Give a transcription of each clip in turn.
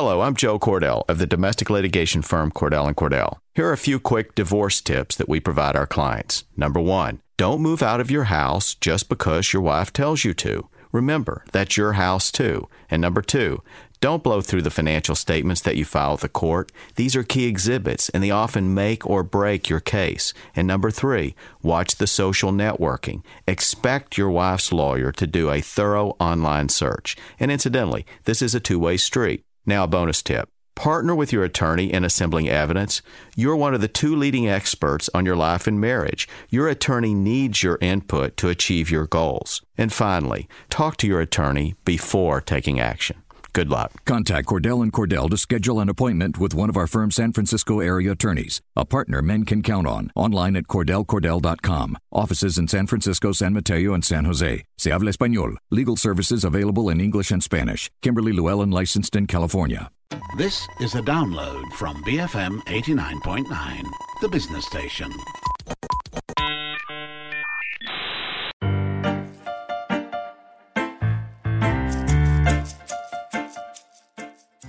Hello, I'm Joe Cordell of the domestic litigation firm Cordell and Cordell. Here are a few quick divorce tips that we provide our clients. Number one, don't move out of your house just because your wife tells you to. Remember, that's your house too. And number two, don't blow through the financial statements that you file with the court. These are key exhibits and they often make or break your case. And number three, watch the social networking. Expect your wife's lawyer to do a thorough online search. And incidentally, this is a two way street. Now, a bonus tip. Partner with your attorney in assembling evidence. You're one of the two leading experts on your life and marriage. Your attorney needs your input to achieve your goals. And finally, talk to your attorney before taking action. Good luck. Contact Cordell and Cordell to schedule an appointment with one of our firm's San Francisco area attorneys, a partner men can count on. Online at cordellcordell.com. Offices in San Francisco, San Mateo, and San Jose. Se habla español. Legal services available in English and Spanish. Kimberly Llewellyn licensed in California. This is a download from BFM 89.9, the business station.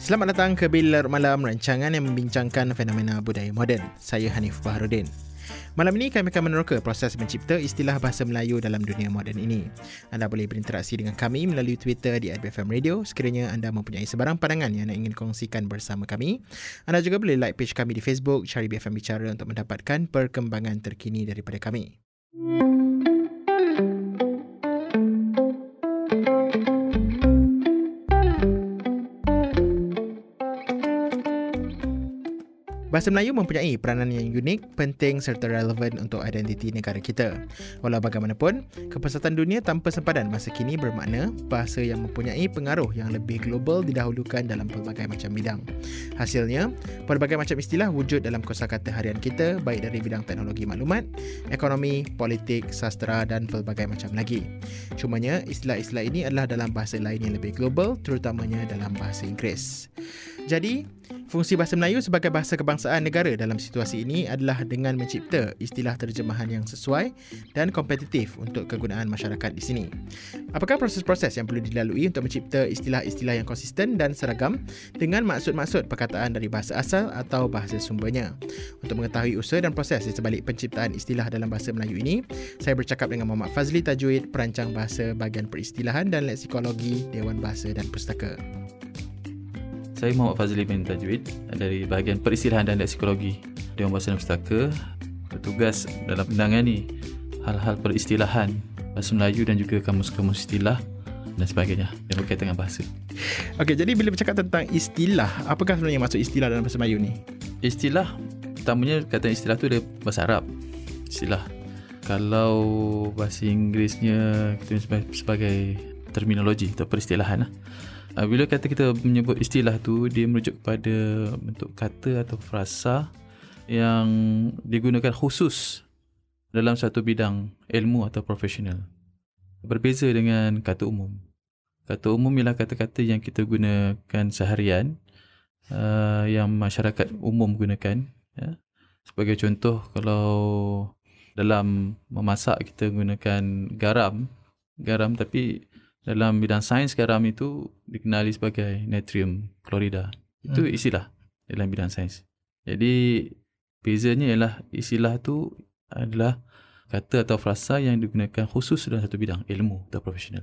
Selamat datang ke Bilar Malam, rancangan yang membincangkan fenomena budaya moden. Saya Hanif Baharudin. Malam ini kami akan meneroka proses mencipta istilah bahasa Melayu dalam dunia moden ini. Anda boleh berinteraksi dengan kami melalui Twitter di @bfm radio sekiranya anda mempunyai sebarang pandangan yang anda ingin kongsikan bersama kami. Anda juga boleh like page kami di Facebook, cari BFM Bicara untuk mendapatkan perkembangan terkini daripada kami. Bahasa Melayu mempunyai peranan yang unik, penting serta relevan untuk identiti negara kita. Walau bagaimanapun, kepesatan dunia tanpa sempadan masa kini bermakna bahasa yang mempunyai pengaruh yang lebih global didahulukan dalam pelbagai macam bidang. Hasilnya, pelbagai macam istilah wujud dalam kosakata harian kita baik dari bidang teknologi maklumat, ekonomi, politik, sastra dan pelbagai macam lagi. Cumanya, istilah-istilah ini adalah dalam bahasa lain yang lebih global, terutamanya dalam bahasa Inggeris. Jadi, fungsi bahasa Melayu sebagai bahasa kebangsaan negara dalam situasi ini adalah dengan mencipta istilah terjemahan yang sesuai dan kompetitif untuk kegunaan masyarakat di sini. Apakah proses-proses yang perlu dilalui untuk mencipta istilah-istilah yang konsisten dan seragam dengan maksud-maksud perkataan dari bahasa asal atau bahasa sumbernya? Untuk mengetahui usaha dan proses di sebalik penciptaan istilah dalam bahasa Melayu ini, saya bercakap dengan Muhammad Fazli Tajwid, perancang bahasa bahagian peristilahan dan leksikologi Dewan Bahasa dan Pustaka. Saya Muhammad Fazli bin Tajwid dari bahagian peristilahan dan leksikologi Dewan Bahasa dan Pustaka bertugas dalam menangani hal-hal peristilahan bahasa Melayu dan juga kamus-kamus istilah dan sebagainya yang berkaitan dengan bahasa. Okey, jadi bila bercakap tentang istilah, apakah sebenarnya maksud istilah dalam bahasa Melayu ni? Istilah, pertamanya kata istilah tu dia bahasa Arab. Istilah. Kalau bahasa Inggerisnya kita sebagai terminologi atau peristilahan lah. Uh, bila kata kita menyebut istilah tu dia merujuk kepada bentuk kata atau frasa yang digunakan khusus dalam satu bidang ilmu atau profesional. Berbeza dengan kata umum. Kata umum ialah kata-kata yang kita gunakan seharian uh, yang masyarakat umum gunakan. Ya. Sebagai contoh kalau dalam memasak kita gunakan garam, garam tapi dalam bidang sains garam itu dikenali sebagai natrium klorida. Itu hmm. istilah dalam bidang sains. Jadi bezanya ialah istilah tu adalah kata atau frasa yang digunakan khusus dalam satu bidang ilmu atau profesional.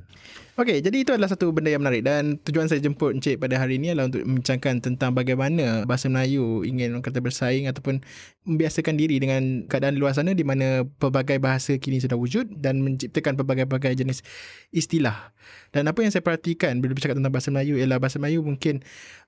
Okey, jadi itu adalah satu benda yang menarik dan tujuan saya jemput Encik pada hari ini adalah untuk membincangkan tentang bagaimana bahasa Melayu ingin kata bersaing ataupun membiasakan diri dengan keadaan luar sana di mana pelbagai bahasa kini sudah wujud dan menciptakan pelbagai-pelbagai jenis istilah. Dan apa yang saya perhatikan bila bercakap tentang bahasa Melayu ialah bahasa Melayu mungkin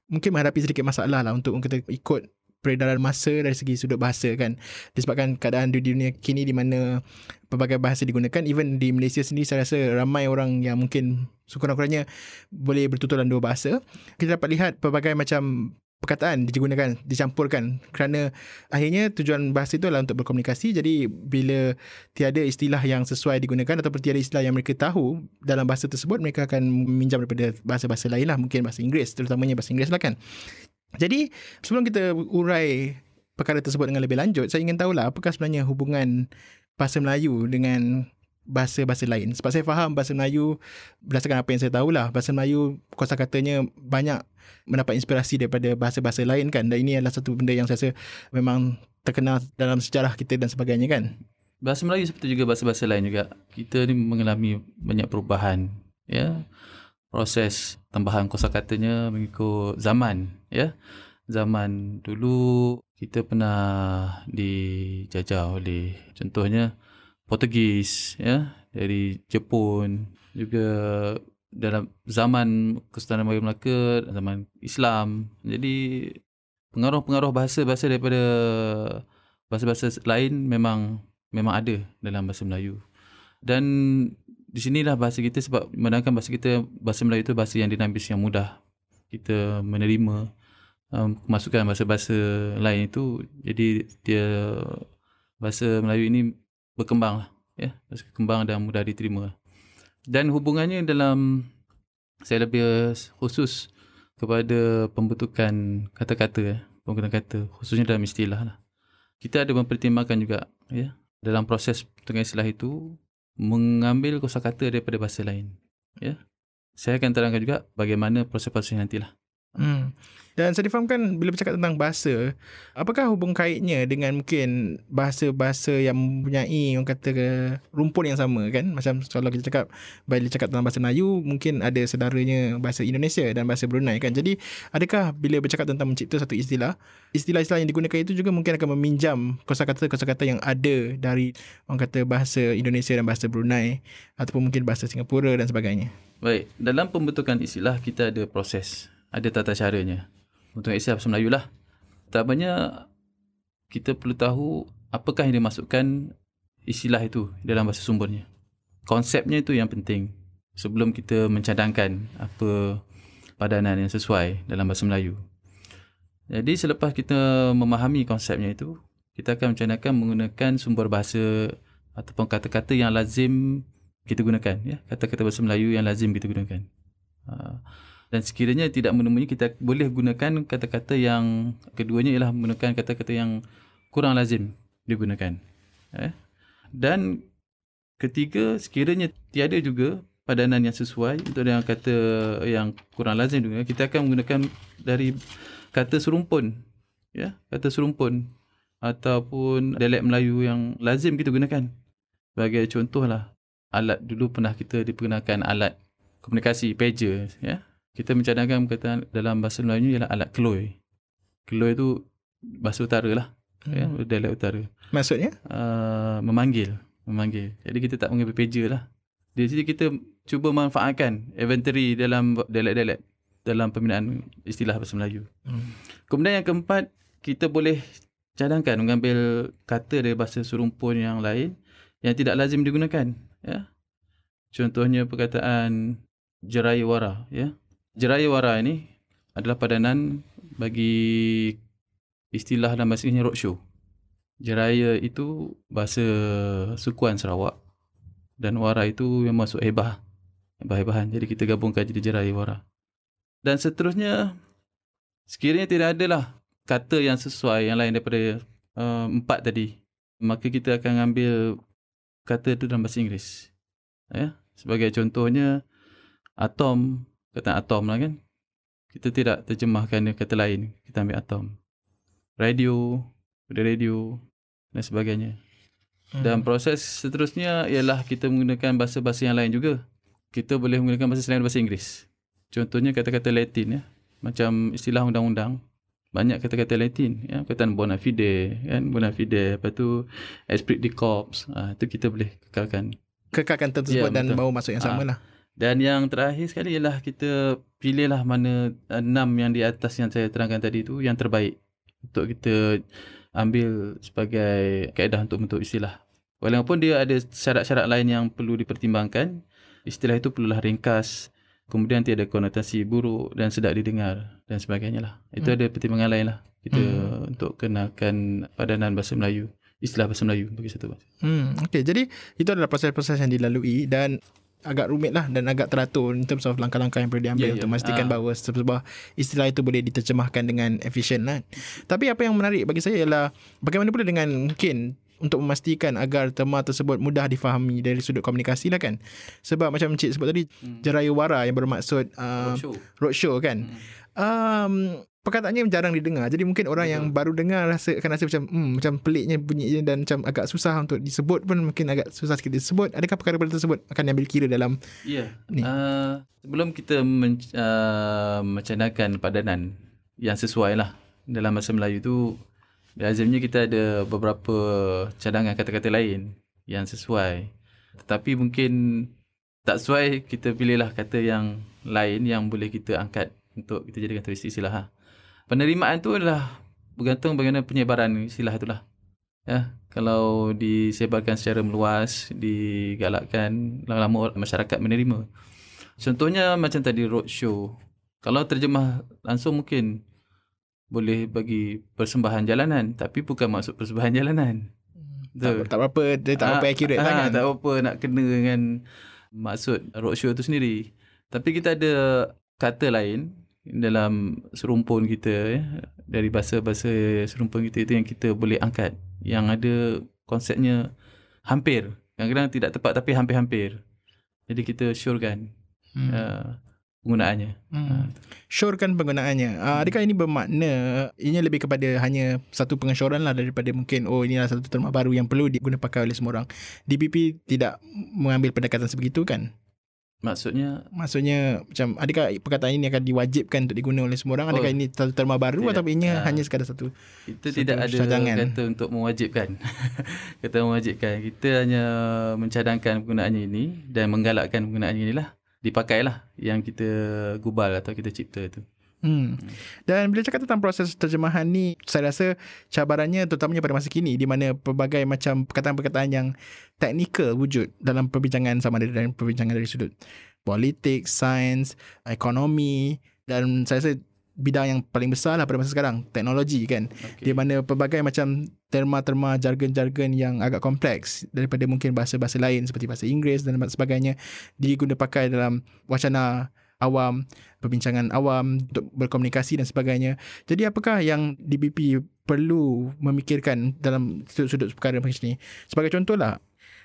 mungkin menghadapi sedikit masalah lah untuk kata ikut peredaran masa dari segi sudut bahasa kan. Disebabkan keadaan di dunia kini di mana pelbagai bahasa digunakan even di Malaysia sendiri saya rasa ramai orang yang mungkin sekurang-kurangnya boleh bertutur dalam dua bahasa. Kita dapat lihat pelbagai macam perkataan digunakan dicampurkan kerana akhirnya tujuan bahasa itu adalah untuk berkomunikasi. Jadi bila tiada istilah yang sesuai digunakan ataupun tiada istilah yang mereka tahu dalam bahasa tersebut mereka akan meminjam daripada bahasa-bahasa lain lah mungkin bahasa Inggeris terutamanya bahasa Inggeris lah kan jadi sebelum kita urai perkara tersebut dengan lebih lanjut, saya ingin tahulah apakah sebenarnya hubungan bahasa Melayu dengan bahasa-bahasa lain. Sebab saya faham bahasa Melayu berdasarkan apa yang saya tahulah. Bahasa Melayu kosakatanya banyak mendapat inspirasi daripada bahasa-bahasa lain kan. Dan ini adalah satu benda yang saya rasa memang terkenal dalam sejarah kita dan sebagainya kan. Bahasa Melayu seperti juga bahasa-bahasa lain juga. Kita ni mengalami banyak perubahan. Ya. Proses tambahan kosakatanya mengikut zaman. Ya. Zaman dulu kita pernah dijajah oleh contohnya Portugis ya dari Jepun juga dalam zaman Kesultanan Melayu Melaka zaman Islam jadi pengaruh-pengaruh bahasa-bahasa daripada bahasa-bahasa lain memang memang ada dalam bahasa Melayu dan di sinilah bahasa kita sebab menangkan bahasa kita bahasa Melayu itu bahasa yang dinamis yang mudah kita menerima um, masukkan bahasa-bahasa lain itu jadi dia bahasa Melayu ini berkembang lah ya. Berkembang dan mudah diterima. Dan hubungannya dalam saya lebih khusus kepada pembentukan kata-kata ya. Penggunaan kata khususnya dalam istilah lah. Kita ada mempertimbangkan juga ya dalam proses pembentukan istilah itu mengambil kosakata daripada bahasa lain ya. Saya akan terangkan juga bagaimana proses-proses nantilah. Hmm. Dan saya difahamkan bila bercakap tentang bahasa, apakah hubung kaitnya dengan mungkin bahasa-bahasa yang mempunyai orang kata rumpun yang sama kan? Macam kalau kita cakap bila cakap tentang bahasa Melayu, mungkin ada saudaranya bahasa Indonesia dan bahasa Brunei kan. Jadi, adakah bila bercakap tentang mencipta satu istilah, istilah-istilah yang digunakan itu juga mungkin akan meminjam kosakata-kosakata yang ada dari orang kata bahasa Indonesia dan bahasa Brunei ataupun mungkin bahasa Singapura dan sebagainya. Baik, dalam pembentukan istilah kita ada proses ada tata caranya. Untuk istilah bahasa Melayu lah. Pertamanya, kita perlu tahu apakah yang dimasukkan istilah itu dalam bahasa sumbernya. Konsepnya itu yang penting. Sebelum kita mencadangkan apa padanan yang sesuai dalam bahasa Melayu. Jadi selepas kita memahami konsepnya itu, kita akan mencadangkan menggunakan sumber bahasa ataupun kata-kata yang lazim kita gunakan. Ya? Kata-kata bahasa Melayu yang lazim kita gunakan. Uh, dan sekiranya tidak menemui kita boleh gunakan kata-kata yang keduanya ialah menggunakan kata-kata yang kurang lazim digunakan. Eh? dan ketiga sekiranya tiada juga padanan yang sesuai untuk yang kata yang kurang lazim digunakan kita akan menggunakan dari kata serumpun. Ya kata serumpun ataupun dialek Melayu yang lazim kita gunakan. Sebagai contohlah alat dulu pernah kita diperkenalkan alat komunikasi pager ya kita mencadangkan perkataan dalam bahasa Melayu ialah alat keloy. Keloy itu bahasa utara lah. Ya, hmm. Ya, dialek utara. Maksudnya? Uh, memanggil. Memanggil. Jadi kita tak mengambil pager lah. Di sini kita cuba manfaatkan inventory dalam dialek-dialek dalam pembinaan istilah bahasa Melayu. Hmm. Kemudian yang keempat, kita boleh cadangkan mengambil kata dari bahasa serumpun yang lain yang tidak lazim digunakan. Ya. Contohnya perkataan jeraya wara. Ya. Jeraya wara ini adalah padanan bagi istilah dalam bahasa Inggeris roadshow. Jeraya itu bahasa sukuan Sarawak dan wara itu yang masuk hebah. Hebah-hebahan. Jadi kita gabungkan jadi jeraya wara. Dan seterusnya, sekiranya tidak adalah kata yang sesuai yang lain daripada uh, empat tadi, maka kita akan ambil kata itu dalam bahasa Inggeris. Ya? Sebagai contohnya, atom kata atom lah kan. Kita tidak terjemahkan dia kata lain. Kita ambil atom. Radio, pada radio dan sebagainya. Hmm. Dan proses seterusnya ialah kita menggunakan bahasa-bahasa yang lain juga. Kita boleh menggunakan bahasa selain bahasa Inggeris. Contohnya kata-kata Latin ya. Macam istilah undang-undang. Banyak kata-kata Latin. Ya. Kata bona fide. Kan? Bona fide. Lepas tu esprit de corps. Ha, itu kita boleh kekalkan. Kekalkan tersebut ya, dan bawa masuk yang sama ha. lah. Dan yang terakhir sekali ialah kita pilihlah mana enam yang di atas yang saya terangkan tadi itu yang terbaik untuk kita ambil sebagai kaedah untuk bentuk istilah. Walaupun dia ada syarat-syarat lain yang perlu dipertimbangkan, istilah itu perlulah ringkas, kemudian tiada konotasi buruk dan sedap didengar dan sebagainya lah. Itu hmm. ada pertimbangan lain lah kita hmm. untuk kenalkan padanan bahasa Melayu, istilah bahasa Melayu bagi satu bahasa. Hmm, okay, jadi itu adalah proses-proses yang dilalui dan agak rumit lah dan agak teratur in terms of langkah-langkah yang perlu diambil yeah, untuk yeah. memastikan uh. bahawa sebuah istilah itu boleh diterjemahkan dengan efisien lah. Tapi apa yang menarik bagi saya ialah bagaimana pula dengan mungkin untuk memastikan agar terma tersebut mudah difahami dari sudut komunikasi lah kan. Sebab macam Encik sebut tadi, hmm. jeraya wara yang bermaksud uh, Roadshow. roadshow kan. Hmm. Um, perkataannya jarang didengar. Jadi mungkin orang yang baru dengar rasa akan rasa macam hmm, macam peliknya bunyinya dan macam agak susah untuk disebut pun mungkin agak susah sikit disebut. Adakah perkara-perkara tersebut akan diambil kira dalam Ya. Ni. Uh, sebelum kita men, uh, mencanakan padanan yang sesuai lah dalam bahasa Melayu tu lazimnya kita ada beberapa cadangan kata-kata lain yang sesuai. Tetapi mungkin tak sesuai kita pilihlah kata yang lain yang boleh kita angkat untuk kita jadikan tulis istilah. Ha. Penerimaan tu adalah bergantung bagaimana penyebaran istilah itulah. Ya, kalau disebarkan secara meluas, digalakkan lama-lama masyarakat menerima. Contohnya macam tadi roadshow. Kalau terjemah langsung mungkin boleh bagi persembahan jalanan tapi bukan maksud persembahan jalanan. tak, tak berapa dia tak berapa Ah, accurate ah, sangat. Tak berapa nak kena dengan maksud roadshow tu sendiri. Tapi kita ada kata lain dalam serumpun kita ya, dari bahasa-bahasa serumpun kita itu yang kita boleh angkat yang ada konsepnya hampir kadang-kadang tidak tepat tapi hampir-hampir jadi kita syorkan Hmm. uh, penggunaannya Hmm. Syorkan penggunaannya. Uh, adakah ini bermakna ini lebih kepada hanya satu pengesyoran lah daripada mungkin oh inilah satu terma baru yang perlu diguna pakai oleh semua orang. DBP tidak mengambil pendekatan sebegitu kan? Maksudnya Maksudnya macam adakah perkataan ini akan diwajibkan untuk diguna oleh semua orang? Adakah Oh, ini satu terma baru tidak. atau ini Ah. hanya sekadar satu? Kita Satu tidak ada cadangan. kata untuk mewajibkan. kata mewajibkan. Kita hanya mencadangkan penggunaannya ini dan menggalakkan penggunaannya inilah. Dipakailah yang kita gubal atau kita cipta itu. Hmm. Dan bila cakap tentang proses terjemahan ni, saya rasa cabarannya terutamanya pada masa kini di mana pelbagai macam perkataan-perkataan yang teknikal wujud dalam perbincangan sama ada dari perbincangan dari sudut politik, sains, ekonomi dan saya rasa bidang yang paling besar lah pada masa sekarang, teknologi kan. Okay. Di mana pelbagai macam terma-terma jargon-jargon yang agak kompleks daripada mungkin bahasa-bahasa lain seperti bahasa Inggeris dan sebagainya diguna pakai dalam wacana awam, perbincangan awam untuk berkomunikasi dan sebagainya. Jadi apakah yang DBP perlu memikirkan dalam sudut-sudut perkara macam ni? Sebagai contohlah,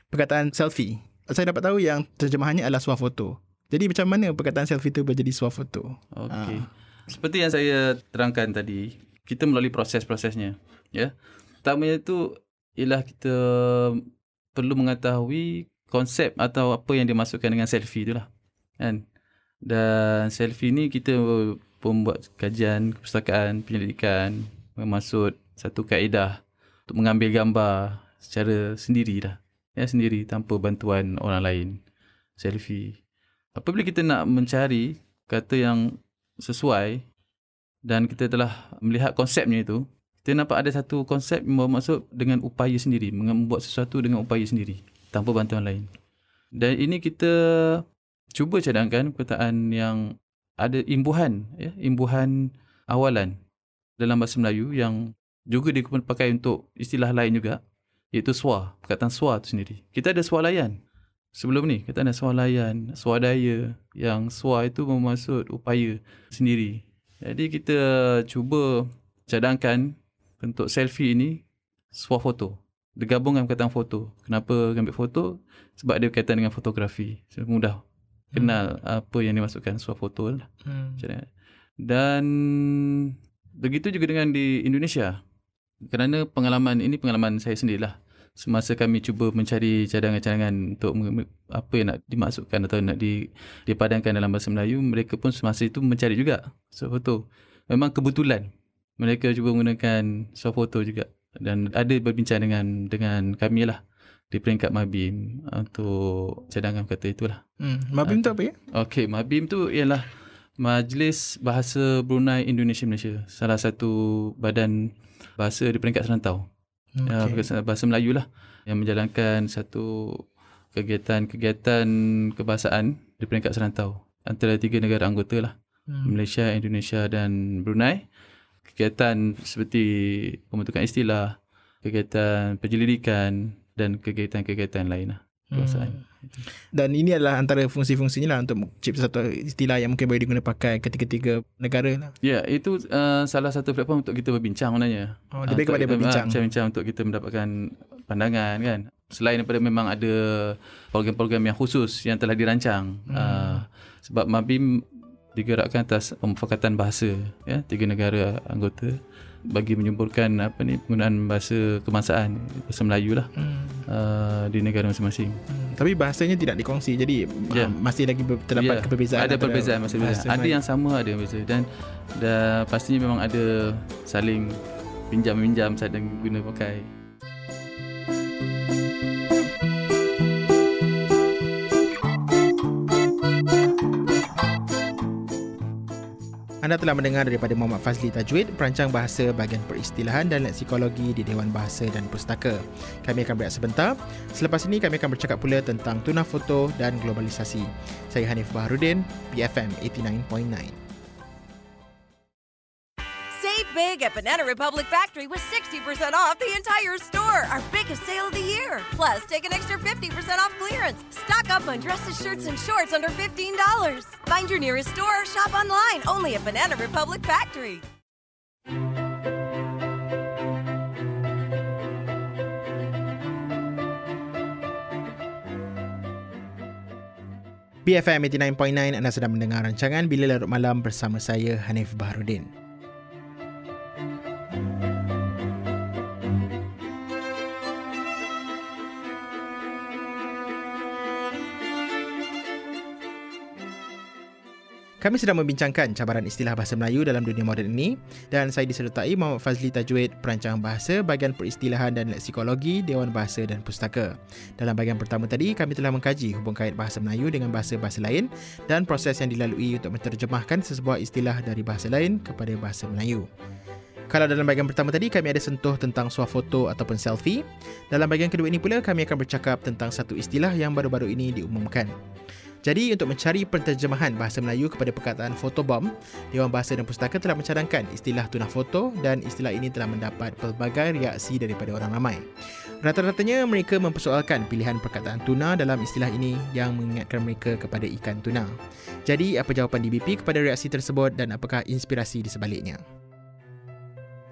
perkataan selfie. Saya dapat tahu yang terjemahannya adalah swafoto. Jadi macam mana perkataan selfie itu menjadi swafoto? Okey. Ah. Seperti yang saya terangkan tadi, kita melalui proses-prosesnya, ya. Pertamanya itu ialah kita perlu mengetahui konsep atau apa yang dimasukkan dengan selfie itulah. Kan? Dan selfie ni kita pun buat kajian kepustakaan, penyelidikan, bermaksud satu kaedah untuk mengambil gambar secara sendiri dah. Ya, sendiri tanpa bantuan orang lain. Selfie. Apabila kita nak mencari kata yang sesuai dan kita telah melihat konsepnya itu, kita nampak ada satu konsep yang bermaksud dengan upaya sendiri, membuat sesuatu dengan upaya sendiri, tanpa bantuan lain. Dan ini kita cuba cadangkan perkataan yang ada imbuhan, ya, imbuhan awalan dalam bahasa Melayu yang juga dipakai untuk istilah lain juga, iaitu swa, perkataan swa itu sendiri. Kita ada swalayan. Sebelum ni, kita ada swalayan, swadaya, yang swa itu bermaksud upaya sendiri. Jadi kita cuba cadangkan bentuk selfie ini swafoto. Digabungkan perkataan foto. Kenapa ambil foto? Sebab dia berkaitan dengan fotografi. Mudah kenal apa yang dimasukkan swafoto lah. Hmm. Macam. Dan begitu juga dengan di Indonesia. Kerana pengalaman ini pengalaman saya sendirilah. Semasa kami cuba mencari cadangan-cadangan untuk apa yang nak dimasukkan atau nak di, dipadankan dalam bahasa Melayu, mereka pun semasa itu mencari juga swafoto. Memang kebetulan mereka cuba menggunakan swafoto juga dan ada berbincang dengan dengan kami lah di peringkat Mabim untuk cadangan kata itulah. Hmm. Mabim tu apa ya? Okey, Mabim tu ialah Majlis Bahasa Brunei Indonesia Malaysia. Salah satu badan bahasa di peringkat serantau. Okay. Ya, Okay. bahasa Melayu lah yang menjalankan satu kegiatan-kegiatan kebahasaan di peringkat serantau antara tiga negara anggota lah. Hmm. Malaysia, Indonesia dan Brunei. Kegiatan seperti pembentukan istilah, kegiatan penyelidikan dan kegiatan-kegiatan lain lah. Kebahasaan. Hmm. Dan ini adalah antara fungsi-fungsinya lah untuk cipta satu istilah yang mungkin boleh digunakan pakai ketiga-tiga negara lah. Ya, itu uh, salah satu platform untuk kita berbincang sebenarnya. Oh, lebih kepada berbincang. ah, Bincang-bincang untuk kita mendapatkan pandangan kan. Selain daripada memang ada program-program yang khusus yang telah dirancang. Hmm. Uh, sebab Mabim digerakkan atas pemufakatan bahasa ya tiga negara anggota bagi menyuburkan apa ni penggunaan bahasa kebangsaan bahasa Melayu lah hmm. uh, di negara masing-masing. Hmm. Tapi bahasanya tidak dikongsi jadi yeah. masih lagi terdapat yeah. perbezaan. Ada perbezaan masih perbezaan. Ada yang sama ada yang berbeza dan dan pastinya memang ada saling pinjam-pinjam saling guna pakai. Anda telah mendengar daripada Muhammad Fazli Tajwid, perancang bahasa bahagian peristilahan dan leksikologi di Dewan Bahasa dan Pustaka. Kami akan berehat sebentar. Selepas ini kami akan bercakap pula tentang tuna foto dan globalisasi. Saya Hanif Baharudin, BFM 89.9 big at Banana Republic Factory with 60% off the entire store. Our biggest sale of the year. Plus, take an extra 50% off clearance. Stock up on dresses, shirts, and shorts under $15. Find your nearest store or shop online only at Banana Republic Factory. BFM 89.9 anda sedang mendengar rancangan Bila Larut Malam bersama saya Hanif Baharudin. Kami sedang membincangkan cabaran istilah bahasa Melayu dalam dunia moden ini dan saya disertai Muhammad Fazli Tajwid, perancang bahasa bahagian peristilahan dan leksikologi Dewan Bahasa dan Pustaka. Dalam bahagian pertama tadi, kami telah mengkaji hubung kait bahasa Melayu dengan bahasa-bahasa lain dan proses yang dilalui untuk menterjemahkan sesebuah istilah dari bahasa lain kepada bahasa Melayu. Kalau dalam bahagian pertama tadi kami ada sentuh tentang swafoto ataupun selfie, dalam bahagian kedua ini pula kami akan bercakap tentang satu istilah yang baru-baru ini diumumkan. Jadi untuk mencari penterjemahan bahasa Melayu kepada perkataan fotobom, Dewan Bahasa dan Pustaka telah mencadangkan istilah tunah foto dan istilah ini telah mendapat pelbagai reaksi daripada orang ramai. Rata-ratanya mereka mempersoalkan pilihan perkataan tuna dalam istilah ini yang mengingatkan mereka kepada ikan tuna. Jadi apa jawapan DBP kepada reaksi tersebut dan apakah inspirasi di sebaliknya?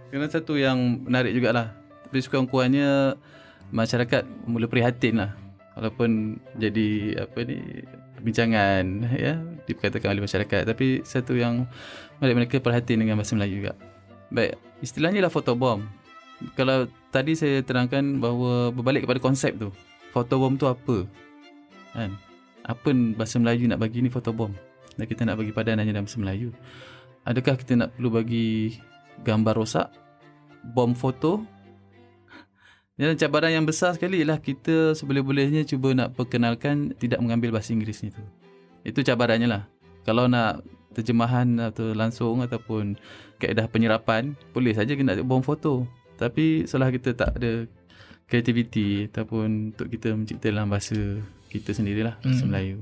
Kena satu yang menarik jugalah. Tapi sekurang-kurangnya masyarakat mula prihatin lah. Walaupun jadi apa ni perbincangan ya diperkatakan oleh masyarakat tapi satu yang mereka perhatian dengan bahasa Melayu juga. Baik, istilahnya lah photobomb. Kalau tadi saya terangkan bahawa berbalik kepada konsep tu. Photobomb tu apa? Kan? Apa bahasa Melayu nak bagi ni photobomb? Dan kita nak bagi padanannya dalam bahasa Melayu. Adakah kita nak perlu bagi gambar rosak? Bom foto? Dan cabaran yang besar sekali ialah kita seboleh-bolehnya cuba nak perkenalkan tidak mengambil bahasa Inggeris ni tu. Itu cabarannya lah. Kalau nak terjemahan atau langsung ataupun kaedah penyerapan, boleh saja kita nak bom foto. Tapi setelah kita tak ada kreativiti ataupun untuk kita mencipta dalam bahasa kita sendirilah, bahasa hmm. Melayu.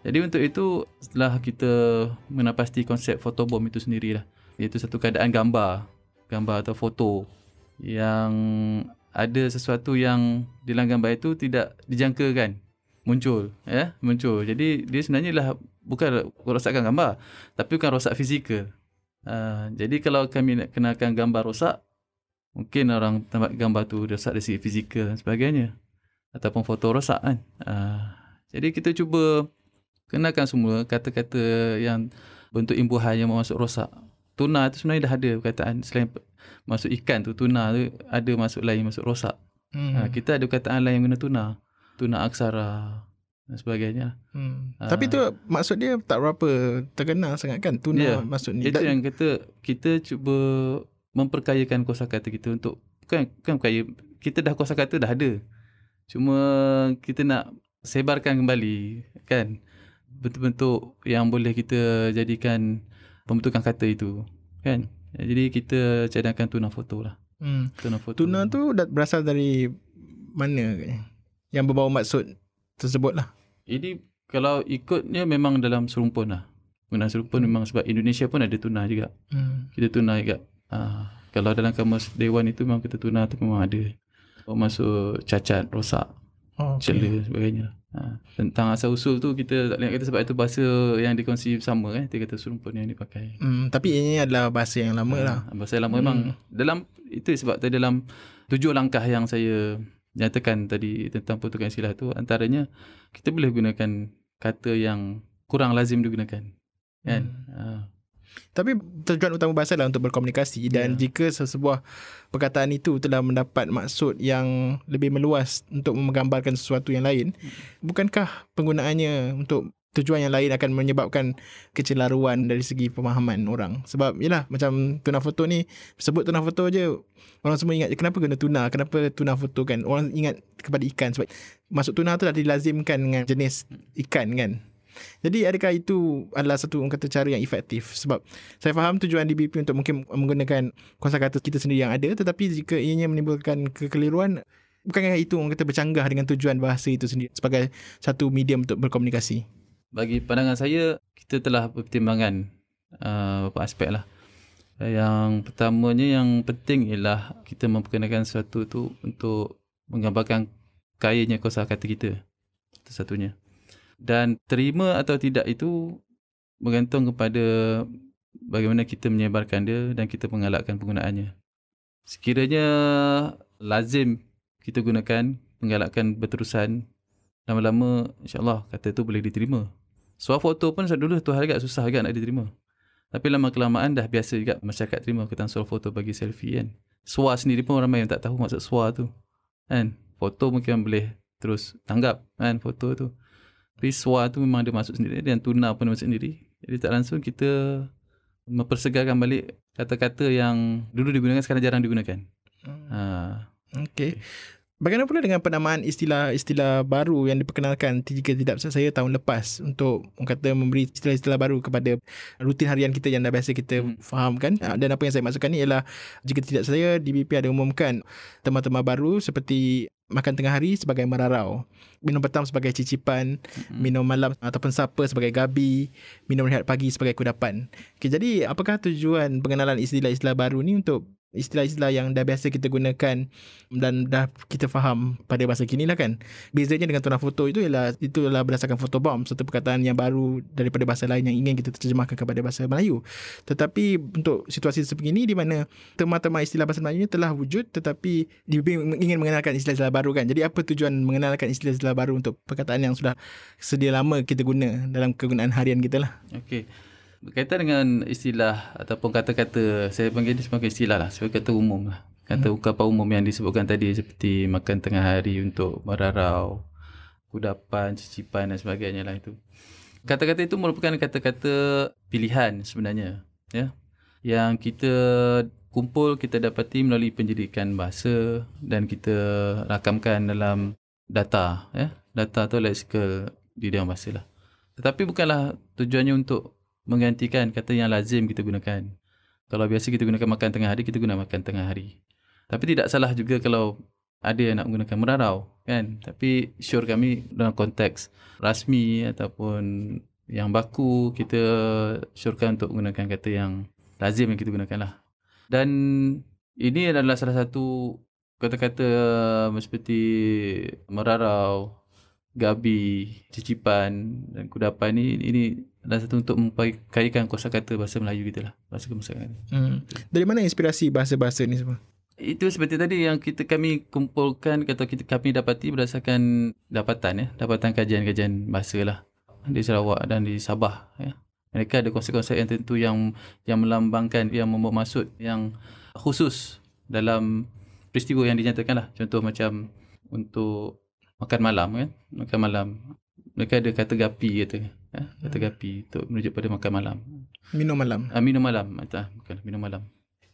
Jadi untuk itu, setelah kita menapasti konsep fotobom itu sendirilah, iaitu satu keadaan gambar, gambar atau foto yang ada sesuatu yang di dalam gambar itu tidak dijangkakan. Muncul ya muncul. Jadi dia sebenarnya lah bukan rosakkan gambar tapi bukan rosak fizikal. Uh, jadi kalau kami nak kenalkan gambar rosak mungkin orang tempat gambar tu rosak dari segi fizikal dan sebagainya. Ataupun foto rosak kan. Uh, jadi kita cuba kenalkan semua kata-kata yang bentuk imbuhan yang masuk rosak tuna tu sebenarnya dah ada perkataan selain masuk ikan tu tuna tu ada masuk lain masuk rosak. Hmm. Ha, kita ada perkataan lain yang guna tuna. Tuna aksara dan sebagainya. Hmm. Ha. Tapi tu maksud dia tak berapa terkenal sangat kan tuna yeah. maksud ni. Itu yang kata kita cuba memperkayakan kosakata kita untuk kan kan kaya kita dah kosakata dah ada. Cuma kita nak sebarkan kembali kan bentuk-bentuk yang boleh kita jadikan pembentukan kata itu kan? Jadi kita cadangkan tuna foto lah. Hmm. tuna foto. Tuna tu berasal dari mana? Yang berbau maksud tersebut lah. Ini kalau ikutnya memang dalam serumpun lah. Penggunaan serumpun hmm. memang sebab Indonesia pun ada tuna juga. Hmm. kita tuna juga. Ha, kalau dalam kamus Dewan itu memang kita tuna tu memang ada. Masuk cacat rosak oh, okay. cela sebagainya Ha, tentang asal usul tu kita tak boleh kata sebab itu bahasa yang dikongsi sama kan dia kata serumpun yang dipakai. Hmm, tapi ini adalah bahasa yang lama ha, lah. Bahasa yang lama hmm. memang dalam itu sebab tadi dalam tujuh langkah yang saya nyatakan tadi tentang pertukaran istilah tu antaranya kita boleh gunakan kata yang kurang lazim digunakan kan hmm. uh. Tapi tujuan utama bahasa adalah untuk berkomunikasi dan yeah. jika sesebuah perkataan itu telah mendapat maksud yang lebih meluas untuk menggambarkan sesuatu yang lain, hmm. bukankah penggunaannya untuk tujuan yang lain akan menyebabkan kecelaruan dari segi pemahaman orang. Sebab yalah macam tuna foto ni sebut tuna foto je orang semua ingat kenapa guna tuna, kenapa tuna foto kan. Orang ingat kepada ikan sebab masuk tuna tu dah dilazimkan dengan jenis ikan kan. Jadi adakah itu adalah satu kata cara yang efektif sebab saya faham tujuan DBP untuk mungkin menggunakan kuasa kata kita sendiri yang ada tetapi jika ianya menimbulkan kekeliruan bukankah itu orang kata bercanggah dengan tujuan bahasa itu sendiri sebagai satu medium untuk berkomunikasi bagi pandangan saya kita telah pertimbangkan uh, beberapa aspek lah. Yang pertamanya yang penting ialah kita memperkenalkan sesuatu tu untuk menggambarkan kayanya kosa kata kita. Itu satunya. Dan terima atau tidak itu bergantung kepada bagaimana kita menyebarkan dia dan kita mengalakkan penggunaannya. Sekiranya lazim kita gunakan mengalakkan berterusan lama-lama insyaAllah kata tu boleh diterima. Suara foto pun dulu tu agak susah agak nak diterima. Tapi lama kelamaan dah biasa juga masyarakat terima kita suara foto bagi selfie kan. Suara sendiri pun ramai yang tak tahu maksud suara tu. Kan? Foto mungkin boleh terus tanggap kan foto tu. Suara tu memang ada masuk sendiri dan tuna pun masuk sendiri. Jadi tak langsung kita mempersegarkan balik kata-kata yang dulu digunakan sekarang jarang digunakan. Hmm. Ha. Okay. Bagaimana pula dengan penamaan istilah-istilah baru yang diperkenalkan jika tidak saya tahun lepas untuk orang kata memberi istilah-istilah baru kepada rutin harian kita yang dah biasa kita hmm. fahamkan ah, dan apa yang saya maksudkan ni ialah jika tidak saya DBP ada umumkan tema-tema baru seperti makan tengah hari sebagai merarau minum petang sebagai cicipan hmm. minum malam ataupun sapa sebagai gabi minum rehat pagi sebagai kudapan okay, jadi apakah tujuan pengenalan istilah-istilah baru ni untuk istilah-istilah yang dah biasa kita gunakan dan dah kita faham pada bahasa kini lah kan. Bezanya dengan tuna foto itu ialah itu adalah berdasarkan photobomb satu perkataan yang baru daripada bahasa lain yang ingin kita terjemahkan kepada bahasa Melayu. Tetapi untuk situasi seperti ini di mana tema-tema istilah bahasa Melayu telah wujud tetapi ingin mengenalkan istilah-istilah baru kan. Jadi apa tujuan mengenalkan istilah-istilah baru untuk perkataan yang sudah sedia lama kita guna dalam kegunaan harian kita lah. Okey. Berkaitan dengan istilah ataupun kata-kata, saya panggil ini sebagai istilah lah, sebagai kata umum lah. Kata hmm. ungkapan umum yang disebutkan tadi seperti makan tengah hari untuk merarau, kudapan, cicipan dan sebagainya lah itu. Kata-kata itu merupakan kata-kata pilihan sebenarnya. ya Yang kita kumpul, kita dapati melalui pendidikan bahasa dan kita rakamkan dalam data. ya Data tu lexical di dalam bahasa lah. Tetapi bukanlah tujuannya untuk menggantikan kata yang lazim kita gunakan. Kalau biasa kita gunakan makan tengah hari, kita guna makan tengah hari. Tapi tidak salah juga kalau ada yang nak menggunakan merarau. Kan? Tapi sure kami dalam konteks rasmi ataupun yang baku, kita syorkan untuk menggunakan kata yang lazim yang kita gunakan lah. Dan ini adalah salah satu kata-kata seperti merarau, gabi, cicipan dan kudapan ni ini adalah satu untuk memperkayakan kata bahasa Melayu kita lah. Bahasa kemasyarakat. Hmm. Dari mana inspirasi bahasa-bahasa ni semua? Itu seperti tadi yang kita kami kumpulkan atau kita kami dapati berdasarkan dapatan ya, dapatan kajian-kajian bahasa lah di Sarawak dan di Sabah ya. Mereka ada konsep-konsep yang tentu yang yang melambangkan yang membawa maksud yang khusus dalam peristiwa yang dinyatakan lah. Contoh macam untuk makan malam kan makan malam mereka ada kata gapi kata ya? kata hmm. gapi untuk merujuk pada makan malam minum malam ah, minum malam ah, bukan minum malam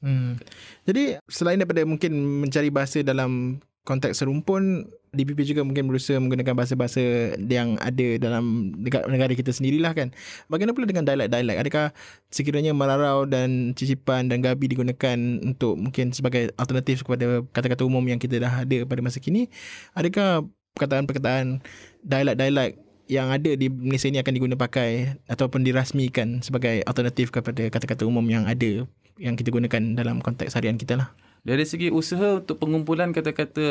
hmm. jadi selain daripada mungkin mencari bahasa dalam konteks serumpun DPP juga mungkin berusaha menggunakan bahasa-bahasa yang ada dalam negara kita sendirilah kan. Bagaimana pula dengan dialek-dialek? Adakah sekiranya Mararau dan Cicipan dan Gabi digunakan untuk mungkin sebagai alternatif kepada kata-kata umum yang kita dah ada pada masa kini? Adakah perkataan-perkataan dialek-dialek yang ada di Malaysia ini akan digunakan pakai ataupun dirasmikan sebagai alternatif kepada kata-kata umum yang ada yang kita gunakan dalam konteks harian kita lah. Dari segi usaha untuk pengumpulan kata-kata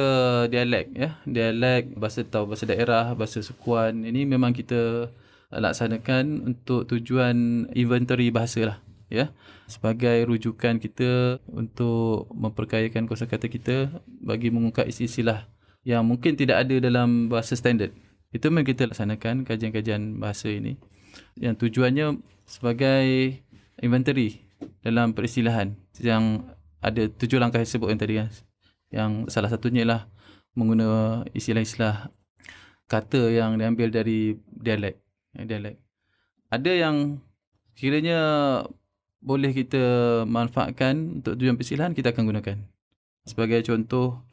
dialek ya, dialek bahasa tahu bahasa daerah, bahasa sukuan ini memang kita laksanakan untuk tujuan inventory bahasa lah ya sebagai rujukan kita untuk memperkayakan kosakata kita bagi mengungkap istilah yang mungkin tidak ada dalam bahasa standard. Itu memang kita laksanakan kajian-kajian bahasa ini yang tujuannya sebagai inventory dalam peristilahan yang ada tujuh langkah yang sebut yang tadi kan. Yang salah satunya ialah menggunakan istilah-istilah kata yang diambil dari dialek. dialek. Ada yang kiranya boleh kita manfaatkan untuk tujuan peristilahan, kita akan gunakan. Sebagai contoh,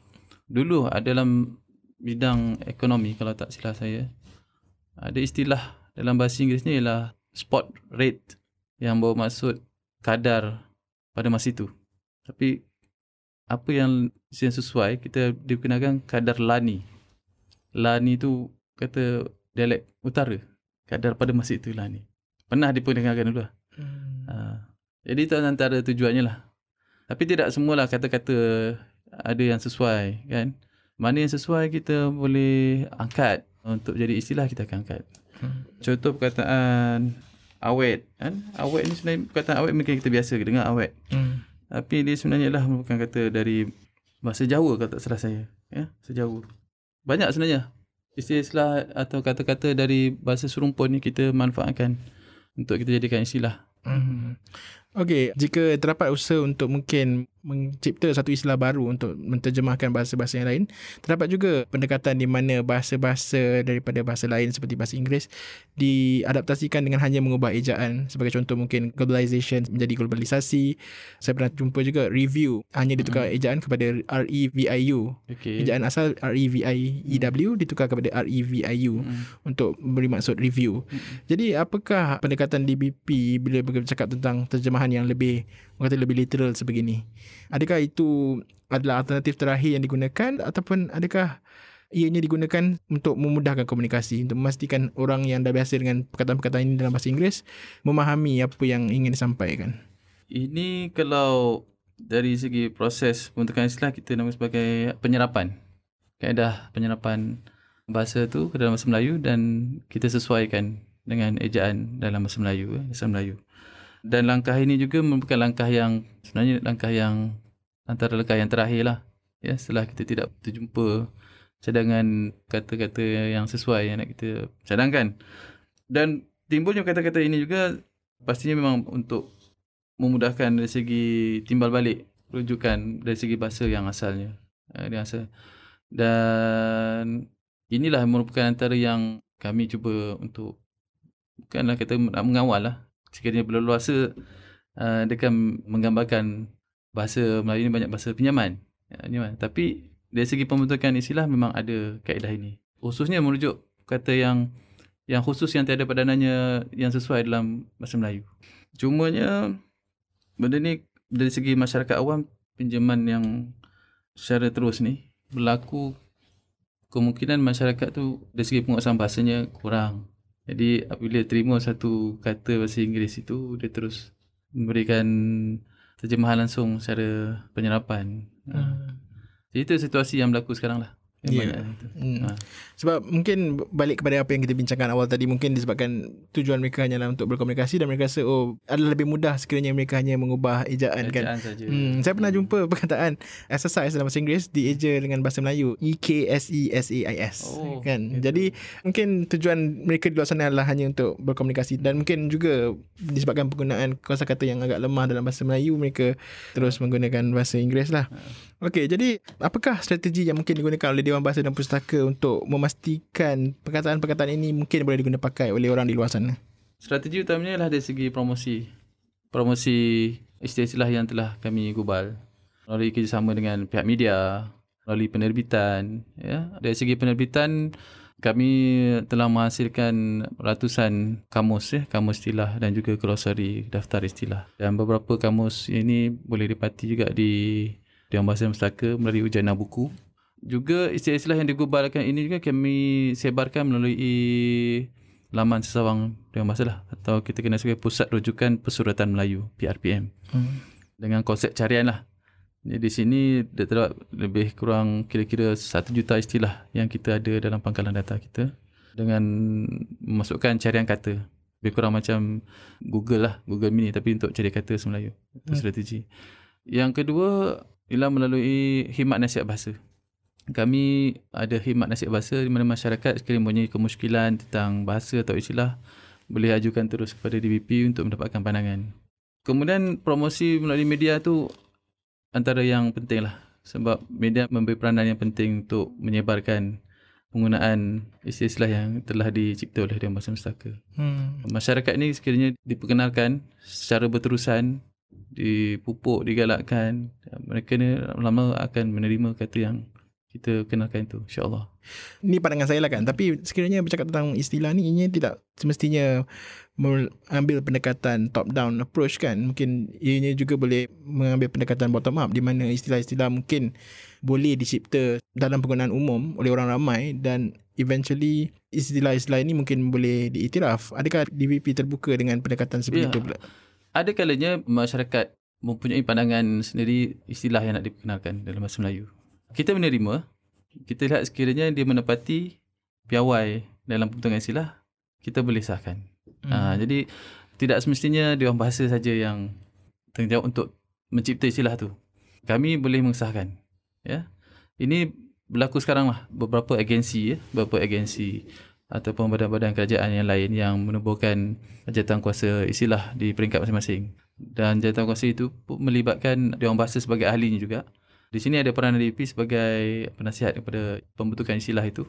dulu dalam bidang ekonomi, kalau tak silap saya, ada istilah dalam bahasa Inggeris ni ialah spot rate yang bermaksud kadar pada masa itu. Tapi apa yang yang sesuai kita digunakan kadar lani. Lani tu kata dialek utara. Kadar pada masa itu lani. Pernah diperdengarkan dulu. Hmm. Ha. Jadi itu antara tujuannya lah. Tapi tidak semualah kata-kata ada yang sesuai kan. Mana yang sesuai kita boleh angkat untuk jadi istilah kita akan angkat. Hmm. Contoh perkataan awet kan. Awet ni sebenarnya perkataan awet mungkin kita biasa dengar awet. Hmm. Tapi dia sebenarnya lah merupakan kata dari bahasa Jawa kalau tak salah saya. Ya, Jawa. Banyak sebenarnya istilah atau kata-kata dari bahasa serumpun ni kita manfaatkan untuk kita jadikan istilah. Hmm. Okey, jika terdapat usaha untuk mungkin mencipta satu istilah baru untuk menterjemahkan bahasa-bahasa yang lain, terdapat juga pendekatan di mana bahasa-bahasa daripada bahasa lain seperti bahasa Inggeris diadaptasikan dengan hanya mengubah ejaan. Sebagai contoh mungkin globalization menjadi globalisasi. Saya pernah jumpa juga review hanya ditukar hmm. ejaan kepada R-E-V-I-U. Okay. Ejaan asal R-E-V-I-E-W hmm. ditukar kepada R-E-V-I-U hmm. untuk beri maksud review. Hmm. Jadi apakah pendekatan DBP bila bercakap tentang terjemahan terjemahan yang lebih kata lebih literal sebegini. Adakah itu adalah alternatif terakhir yang digunakan ataupun adakah ianya digunakan untuk memudahkan komunikasi untuk memastikan orang yang dah biasa dengan perkataan-perkataan ini dalam bahasa Inggeris memahami apa yang ingin disampaikan. Ini kalau dari segi proses pembentukan istilah kita nama sebagai penyerapan. Kaedah penyerapan bahasa tu ke dalam bahasa Melayu dan kita sesuaikan dengan ejaan dalam bahasa Melayu, bahasa Melayu dan langkah ini juga merupakan langkah yang sebenarnya langkah yang antara langkah yang terakhir lah. Ya setelah kita tidak terjumpa cadangan kata-kata yang sesuai yang nak kita cadangkan. Dan timbulnya kata-kata ini juga pastinya memang untuk memudahkan dari segi timbal balik rujukan dari segi bahasa yang asalnya. Eh, yang asal dan inilah merupakan antara yang kami cuba untuk bukanlah kata mengawal lah sekiranya berleluasa uh, dia akan menggambarkan bahasa Melayu ini banyak bahasa pinjaman. Ya, Tapi dari segi pembentukan istilah memang ada kaedah ini. Khususnya merujuk kata yang yang khusus yang tiada padanannya yang sesuai dalam bahasa Melayu. Cumanya benda ni dari segi masyarakat awam pinjaman yang secara terus ni berlaku kemungkinan masyarakat tu dari segi penguasaan bahasanya kurang jadi apabila terima satu kata bahasa Inggeris itu dia terus memberikan terjemahan langsung secara penyerapan. Hmm. Jadi itu situasi yang berlaku sekarang lah. Yeah. Hmm. Ha. Sebab mungkin balik kepada apa yang kita bincangkan awal tadi mungkin disebabkan tujuan mereka hanyalah untuk berkomunikasi dan mereka rasa oh adalah lebih mudah sekiranya mereka hanya mengubah ejaan, ejaan kan. Saja. Hmm. Saya pernah jumpa perkataan exercise dalam bahasa Inggeris dieja dengan bahasa Melayu E K S E S A I S oh, kan. Itu. Jadi mungkin tujuan mereka di luar sana adalah hanya untuk berkomunikasi dan mungkin juga disebabkan penggunaan kosakata yang agak lemah dalam bahasa Melayu mereka terus menggunakan bahasa Inggeris lah. Ha. Okey, jadi apakah strategi yang mungkin digunakan oleh Dewan Bahasa dan Pustaka untuk memastikan perkataan-perkataan ini mungkin boleh digunakan pakai oleh orang di luar sana? Strategi utamanya adalah dari segi promosi. Promosi istilah-istilah yang telah kami gubal melalui kerjasama dengan pihak media, melalui penerbitan. Ya. Dari segi penerbitan, kami telah menghasilkan ratusan kamus, ya, kamus istilah dan juga glossary daftar istilah. Dan beberapa kamus ini boleh dipati juga di Dewan Bahasa Pustaka melalui ujian buku. Juga istilah-istilah yang digubalkan ini juga kami sebarkan melalui laman sesawang Dewan Bahasa lah. Atau kita kenal sebagai Pusat Rujukan Pesuratan Melayu, PRPM. Hmm. Dengan konsep carian lah. Jadi di sini terdapat lebih kurang kira-kira satu juta istilah yang kita ada dalam pangkalan data kita. Dengan memasukkan carian kata. Lebih kurang macam Google lah, Google Mini tapi untuk cari kata Melayu. Itu hmm. strategi. Yang kedua, ialah melalui khidmat nasihat bahasa. Kami ada khidmat nasib bahasa di mana masyarakat sekiranya mempunyai kemusykilan tentang bahasa atau istilah boleh ajukan terus kepada DBP untuk mendapatkan pandangan. Kemudian promosi melalui media tu antara yang penting lah sebab media memberi peranan yang penting untuk menyebarkan penggunaan istilah yang telah dicipta oleh Dewan Bahasa Mustaka. Hmm. Masyarakat ni sekiranya diperkenalkan secara berterusan, dipupuk, digalakkan, mereka ni lama akan menerima kata yang kita kenalkan itu insyaAllah. Ini pandangan saya lah kan. Tapi sekiranya bercakap tentang istilah ni, ini tidak semestinya mengambil pendekatan top down approach kan. Mungkin ianya juga boleh mengambil pendekatan bottom up di mana istilah-istilah mungkin boleh dicipta dalam penggunaan umum oleh orang ramai dan eventually istilah-istilah ini mungkin boleh diiktiraf. Adakah DVP terbuka dengan pendekatan seperti ya. itu pula? Ada kalanya masyarakat mempunyai pandangan sendiri istilah yang nak diperkenalkan dalam bahasa Melayu kita menerima kita lihat sekiranya dia menepati piawai dalam pembentukan istilah kita boleh sahkan. Hmm. ha, jadi tidak semestinya dia orang bahasa saja yang tanggungjawab untuk mencipta istilah tu. Kami boleh mengesahkan ya. Ini berlaku sekarang lah. Beberapa agensi ya. Beberapa agensi ataupun badan-badan kerajaan yang lain yang menubuhkan jawatan kuasa istilah di peringkat masing-masing. Dan jawatan kuasa itu melibatkan dia orang bahasa sebagai ahlinya juga di sini ada peran DP sebagai penasihat kepada pembentukan istilah itu.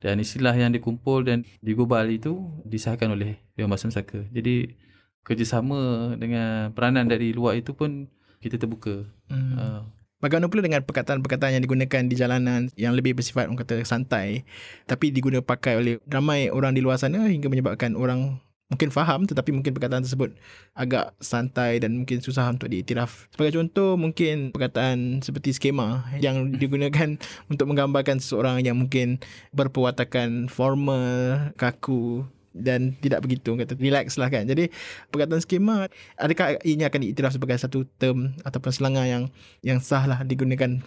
Dan istilah yang dikumpul dan digubal itu disahkan oleh Dewan Bahasa Mesaka. Jadi kerjasama dengan peranan dari luar itu pun kita terbuka. Hmm. Uh, Bagaimana pula dengan perkataan-perkataan yang digunakan di jalanan yang lebih bersifat orang kata santai tapi digunakan pakai oleh ramai orang di luar sana hingga menyebabkan orang mungkin faham tetapi mungkin perkataan tersebut agak santai dan mungkin susah untuk diiktiraf. Sebagai contoh mungkin perkataan seperti skema yang digunakan untuk menggambarkan seseorang yang mungkin berperwatakan formal, kaku dan tidak begitu kata relax lah kan. Jadi perkataan skema adakah ini akan diiktiraf sebagai satu term ataupun selangar yang yang sah lah digunakan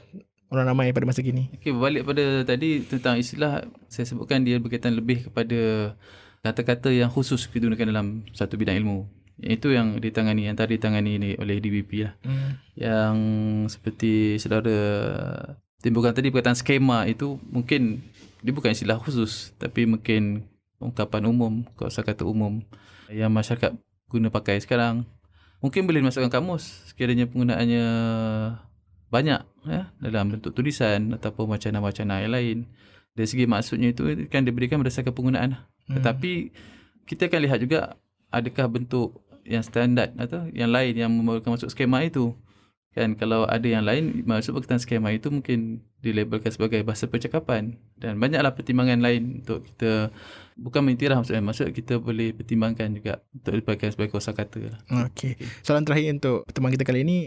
orang ramai pada masa kini. Okey berbalik pada tadi tentang istilah saya sebutkan dia berkaitan lebih kepada kata-kata yang khusus digunakan dalam satu bidang ilmu. Itu yang ditangani, yang tadi ditangani ini oleh DBP lah. Hmm. Yang seperti saudara timbulkan tadi perkataan skema itu mungkin dia bukan istilah khusus tapi mungkin ungkapan umum, kuasa kata umum yang masyarakat guna pakai sekarang. Mungkin boleh dimasukkan kamus sekiranya penggunaannya banyak ya, dalam bentuk tulisan ataupun wacana-wacana yang lain. Dari segi maksudnya itu kan diberikan berdasarkan penggunaan. Hmm. Tetapi kita akan lihat juga adakah bentuk yang standard atau yang lain yang memerlukan masuk skema itu. Kan kalau ada yang lain masuk berkaitan skema itu mungkin dilabelkan sebagai bahasa percakapan dan banyaklah pertimbangan lain untuk kita bukan mentirah maksudnya maksud kita boleh pertimbangkan juga untuk dipakai sebagai kosa kata. Lah. Okey. Soalan terakhir untuk pertemuan kita kali ini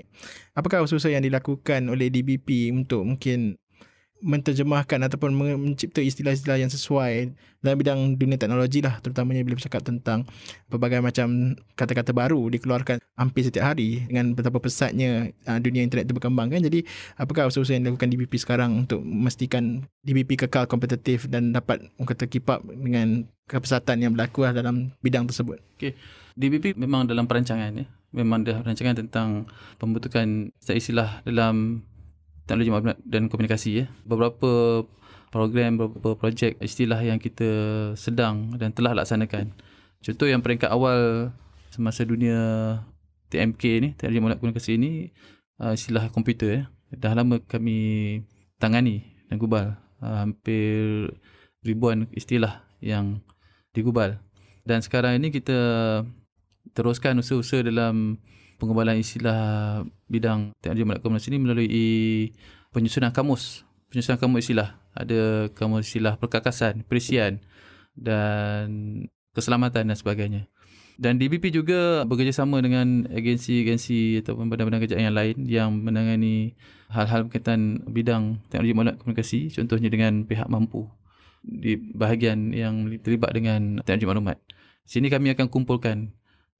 apakah usaha yang dilakukan oleh DBP untuk mungkin menterjemahkan ataupun mencipta istilah-istilah yang sesuai dalam bidang dunia teknologi lah terutamanya bila bercakap tentang pelbagai macam kata-kata baru dikeluarkan hampir setiap hari dengan betapa pesatnya uh, dunia internet itu berkembang kan jadi apakah usaha-usaha yang dilakukan DBP sekarang untuk memastikan DBP kekal kompetitif dan dapat kata keep up dengan kepesatan yang berlaku lah dalam bidang tersebut okay. DBP memang dalam perancangan ya memang dah perancangan tentang pembentukan istilah dalam teknologi maklumat dan komunikasi ya. Beberapa program, beberapa projek istilah yang kita sedang dan telah laksanakan. Contoh yang peringkat awal semasa dunia TMK ni, teknologi maklumat komunikasi ni uh, istilah komputer ya. Dah lama kami tangani dan gubal uh, hampir ribuan istilah yang digubal. Dan sekarang ini kita teruskan usaha-usaha dalam pengembalan istilah bidang teknologi maklumat komunikasi ini melalui penyusunan kamus. Penyusunan kamus istilah. Ada kamus istilah perkakasan, perisian dan keselamatan dan sebagainya. Dan DBP juga bekerjasama dengan agensi-agensi ataupun badan-badan kerajaan yang lain yang menangani hal-hal berkaitan bidang teknologi maklumat komunikasi. Contohnya dengan pihak mampu di bahagian yang terlibat dengan teknologi maklumat. Sini kami akan kumpulkan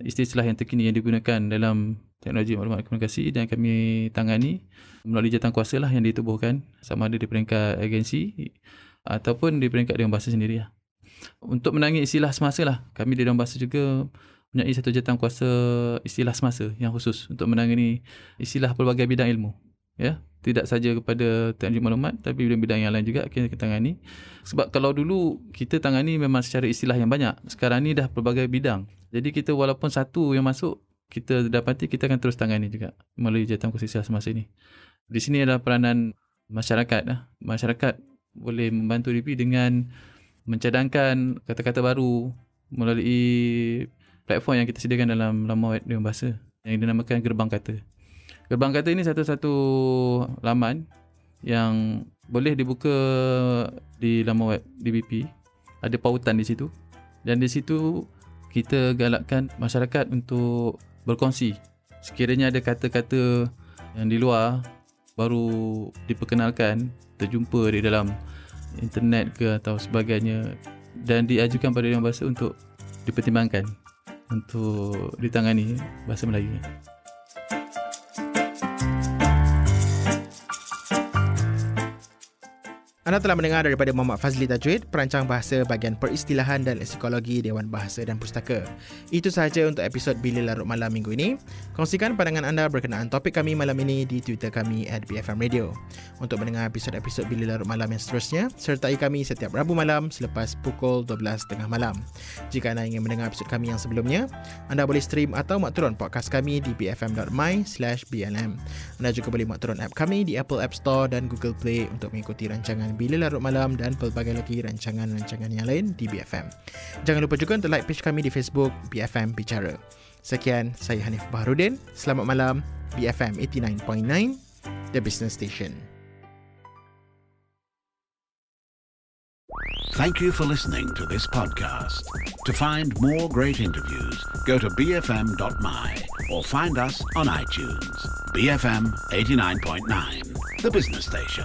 istilah yang terkini yang digunakan dalam teknologi maklumat komunikasi dan kami tangani melalui jawatan kuasa lah yang ditubuhkan sama ada di peringkat agensi ataupun di peringkat Dewan Bahasa sendiri lah. Untuk menangi istilah semasa lah, kami di Dewan Bahasa juga mempunyai satu jawatan kuasa istilah semasa yang khusus untuk menangani istilah pelbagai bidang ilmu. Ya, tidak saja kepada teknologi maklumat tapi bidang-bidang yang lain juga kita tangani. Sebab kalau dulu kita tangani memang secara istilah yang banyak. Sekarang ni dah pelbagai bidang. Jadi kita walaupun satu yang masuk kita dapati kita akan terus tangani juga melalui jawatan kursi istilah semasa ini. Di sini adalah peranan masyarakat lah. masyarakat boleh membantu DP dengan mencadangkan kata-kata baru melalui platform yang kita sediakan dalam laman web bahasa yang dinamakan gerbang kata Gerbang kata ini satu-satu laman yang boleh dibuka di laman web DBP. Ada pautan di situ. Dan di situ kita galakkan masyarakat untuk berkongsi. Sekiranya ada kata-kata yang di luar baru diperkenalkan, terjumpa di dalam internet ke atau sebagainya dan diajukan pada yang bahasa untuk dipertimbangkan untuk ditangani bahasa Melayu. Anda telah mendengar daripada Muhammad Fazli Tajwid, perancang bahasa bahagian peristilahan dan psikologi Dewan Bahasa dan Pustaka. Itu sahaja untuk episod Bila Larut Malam minggu ini. Kongsikan pandangan anda berkenaan topik kami malam ini di Twitter kami at BFM Radio. Untuk mendengar episod-episod Bila Larut Malam yang seterusnya, sertai kami setiap Rabu malam selepas pukul 12.30 malam. Jika anda ingin mendengar episod kami yang sebelumnya, anda boleh stream atau mak turun podcast kami di bfm.my blm. Anda juga boleh mak turun app kami di Apple App Store dan Google Play untuk mengikuti rancangan bila Larut Malam dan pelbagai lagi rancangan-rancangan yang lain di BFM. Jangan lupa juga untuk like page kami di Facebook BFM Bicara. Sekian, saya Hanif Baharudin. Selamat malam, BFM 89.9, The Business Station. Thank you for listening to this podcast. To find more great interviews, go to bfm.my or find us on iTunes. BFM 89.9, the business station.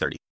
Thirty.